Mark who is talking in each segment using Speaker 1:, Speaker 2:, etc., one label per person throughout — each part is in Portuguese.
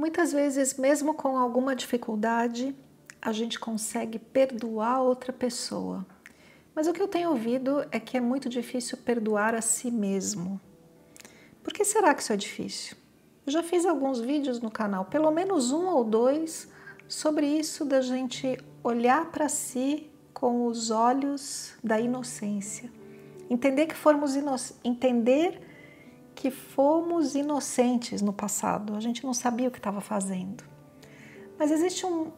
Speaker 1: Muitas vezes, mesmo com alguma dificuldade, a gente consegue perdoar outra pessoa. Mas o que eu tenho ouvido é que é muito difícil perdoar a si mesmo. Por que será que isso é difícil? Eu já fiz alguns vídeos no canal, pelo menos um ou dois, sobre isso da gente olhar para si com os olhos da inocência. Entender que formos entender que fomos inocentes no passado, a gente não sabia o que estava fazendo. Mas existe um,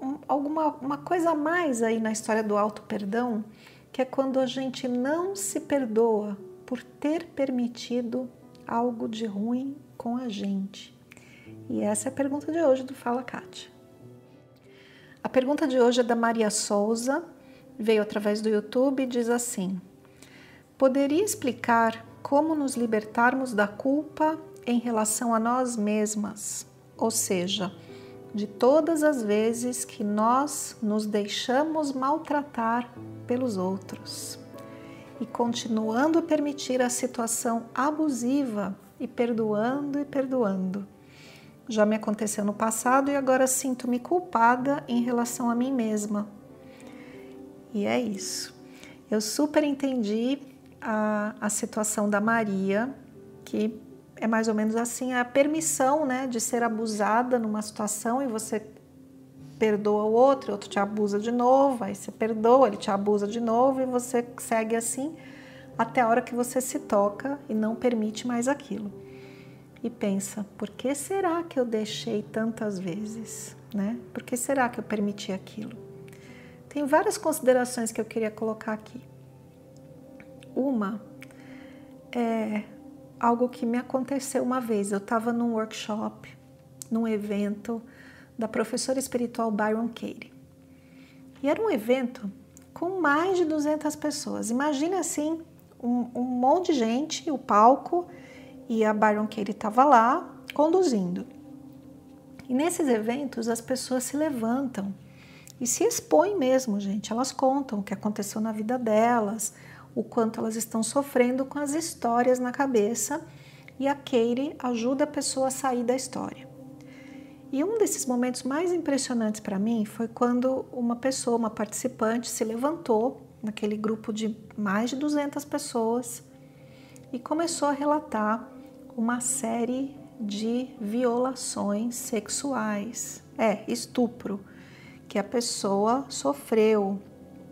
Speaker 1: um, alguma uma coisa a mais aí na história do auto-perdão, que é quando a gente não se perdoa por ter permitido algo de ruim com a gente. E essa é a pergunta de hoje do Fala Kátia. A pergunta de hoje é da Maria Souza, veio através do YouTube e diz assim: Poderia explicar como nos libertarmos da culpa em relação a nós mesmas, ou seja, de todas as vezes que nós nos deixamos maltratar pelos outros. E continuando a permitir a situação abusiva e perdoando e perdoando. Já me aconteceu no passado e agora sinto-me culpada em relação a mim mesma. E é isso. Eu super entendi a, a situação da Maria, que é mais ou menos assim, a permissão né, de ser abusada numa situação e você perdoa o outro, o outro te abusa de novo, aí você perdoa, ele te abusa de novo e você segue assim até a hora que você se toca e não permite mais aquilo. E pensa, por que será que eu deixei tantas vezes? Né? Por que será que eu permiti aquilo? Tem várias considerações que eu queria colocar aqui. Uma é algo que me aconteceu uma vez. Eu estava num workshop, num evento da professora espiritual Byron Katie. E era um evento com mais de 200 pessoas. Imagina assim, um, um monte de gente, o palco, e a Byron Katie estava lá conduzindo. E nesses eventos as pessoas se levantam e se expõem mesmo, gente. Elas contam o que aconteceu na vida delas, o quanto elas estão sofrendo com as histórias na cabeça e a Katie ajuda a pessoa a sair da história. E um desses momentos mais impressionantes para mim foi quando uma pessoa, uma participante, se levantou naquele grupo de mais de 200 pessoas e começou a relatar uma série de violações sexuais, é, estupro, que a pessoa sofreu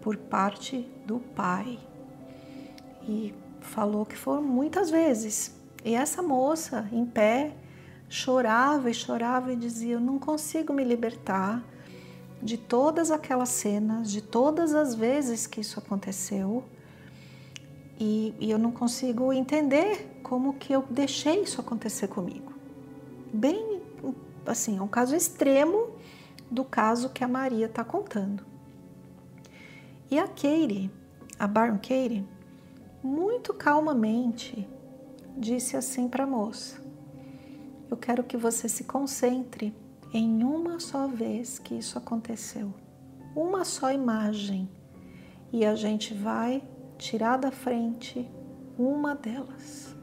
Speaker 1: por parte do pai e falou que foram muitas vezes. E essa moça, em pé, chorava e chorava e dizia: Eu não consigo me libertar de todas aquelas cenas, de todas as vezes que isso aconteceu. E, e, eu não consigo entender como que eu deixei isso acontecer comigo. Bem, assim, é um caso extremo do caso que a Maria está contando. E a Katie, a Baron Katie, muito calmamente, disse assim para a moça: Eu quero que você se concentre em uma só vez que isso aconteceu, uma só imagem, e a gente vai tirar da frente uma delas.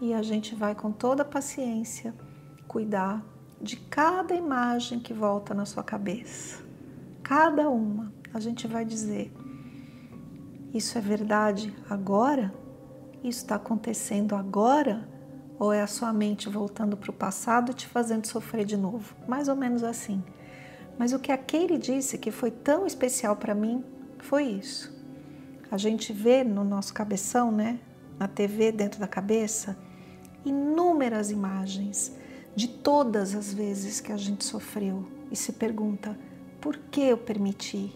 Speaker 1: E a gente vai com toda paciência cuidar de cada imagem que volta na sua cabeça. Cada uma, a gente vai dizer: isso é verdade agora? Isso está acontecendo agora? Ou é a sua mente voltando para o passado te fazendo sofrer de novo? Mais ou menos assim. Mas o que a Katie disse que foi tão especial para mim foi isso. A gente vê no nosso cabeção, né, na TV dentro da cabeça, inúmeras imagens de todas as vezes que a gente sofreu e se pergunta: por que eu permiti?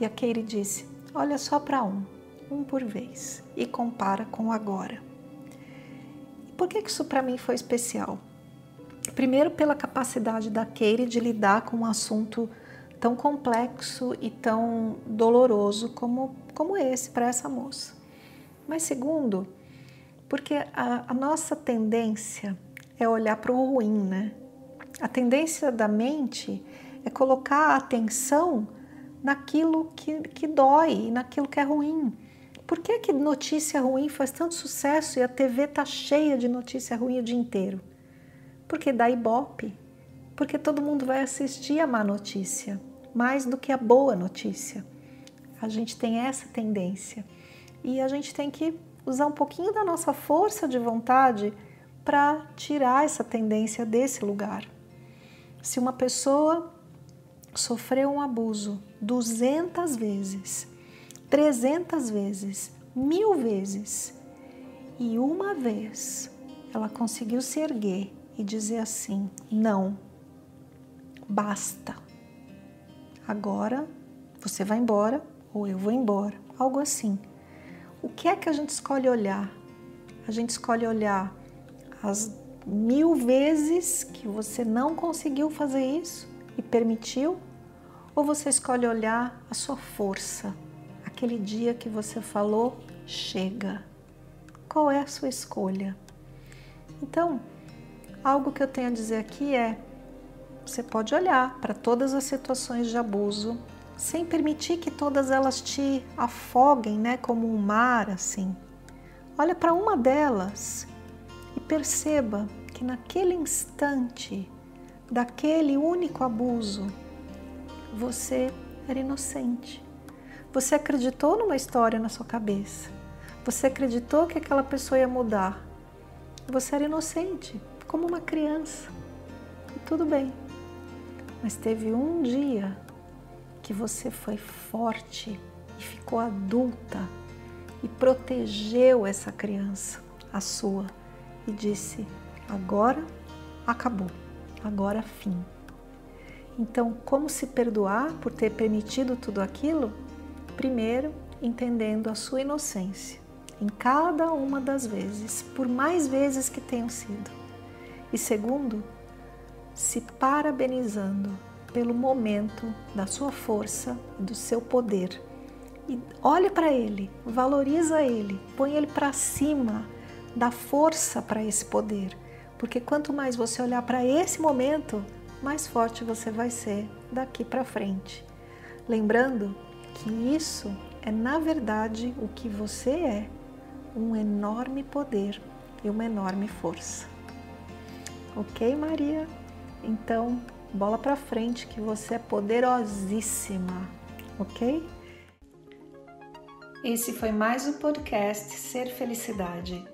Speaker 1: E a Katie disse: olha só para um, um por vez, e compara com o agora. Por que isso para mim foi especial? Primeiro, pela capacidade da Keire de lidar com um assunto tão complexo e tão doloroso como, como esse para essa moça. Mas, segundo, porque a, a nossa tendência é olhar para o ruim, né? A tendência da mente é colocar a atenção naquilo que, que dói, naquilo que é ruim. Por que, que notícia ruim faz tanto sucesso e a TV tá cheia de notícia ruim o dia inteiro? Porque dá ibope. Porque todo mundo vai assistir a má notícia, mais do que a boa notícia. A gente tem essa tendência. E a gente tem que usar um pouquinho da nossa força de vontade para tirar essa tendência desse lugar. Se uma pessoa sofreu um abuso 200 vezes, 300 vezes, mil vezes, e uma vez ela conseguiu se erguer e dizer assim: não, basta. Agora você vai embora ou eu vou embora, algo assim. O que é que a gente escolhe olhar? A gente escolhe olhar as mil vezes que você não conseguiu fazer isso e permitiu? Ou você escolhe olhar a sua força, aquele dia que você falou chega? Qual é a sua escolha? Então, Algo que eu tenho a dizer aqui é: você pode olhar para todas as situações de abuso sem permitir que todas elas te afoguem, né, como um mar assim. Olha para uma delas e perceba que naquele instante daquele único abuso você era inocente. Você acreditou numa história na sua cabeça. Você acreditou que aquela pessoa ia mudar. Você era inocente como uma criança. E tudo bem. Mas teve um dia que você foi forte e ficou adulta e protegeu essa criança, a sua, e disse: agora acabou, agora fim. Então, como se perdoar por ter permitido tudo aquilo? Primeiro, entendendo a sua inocência em cada uma das vezes, por mais vezes que tenham sido. E segundo, se parabenizando pelo momento da sua força e do seu poder. E para ele, valoriza ele, põe ele para cima, dá força para esse poder. Porque quanto mais você olhar para esse momento, mais forte você vai ser daqui para frente. Lembrando que isso é, na verdade, o que você é: um enorme poder e uma enorme força. Ok, Maria? Então, bola para frente que você é poderosíssima, ok? Esse foi mais o podcast Ser Felicidade.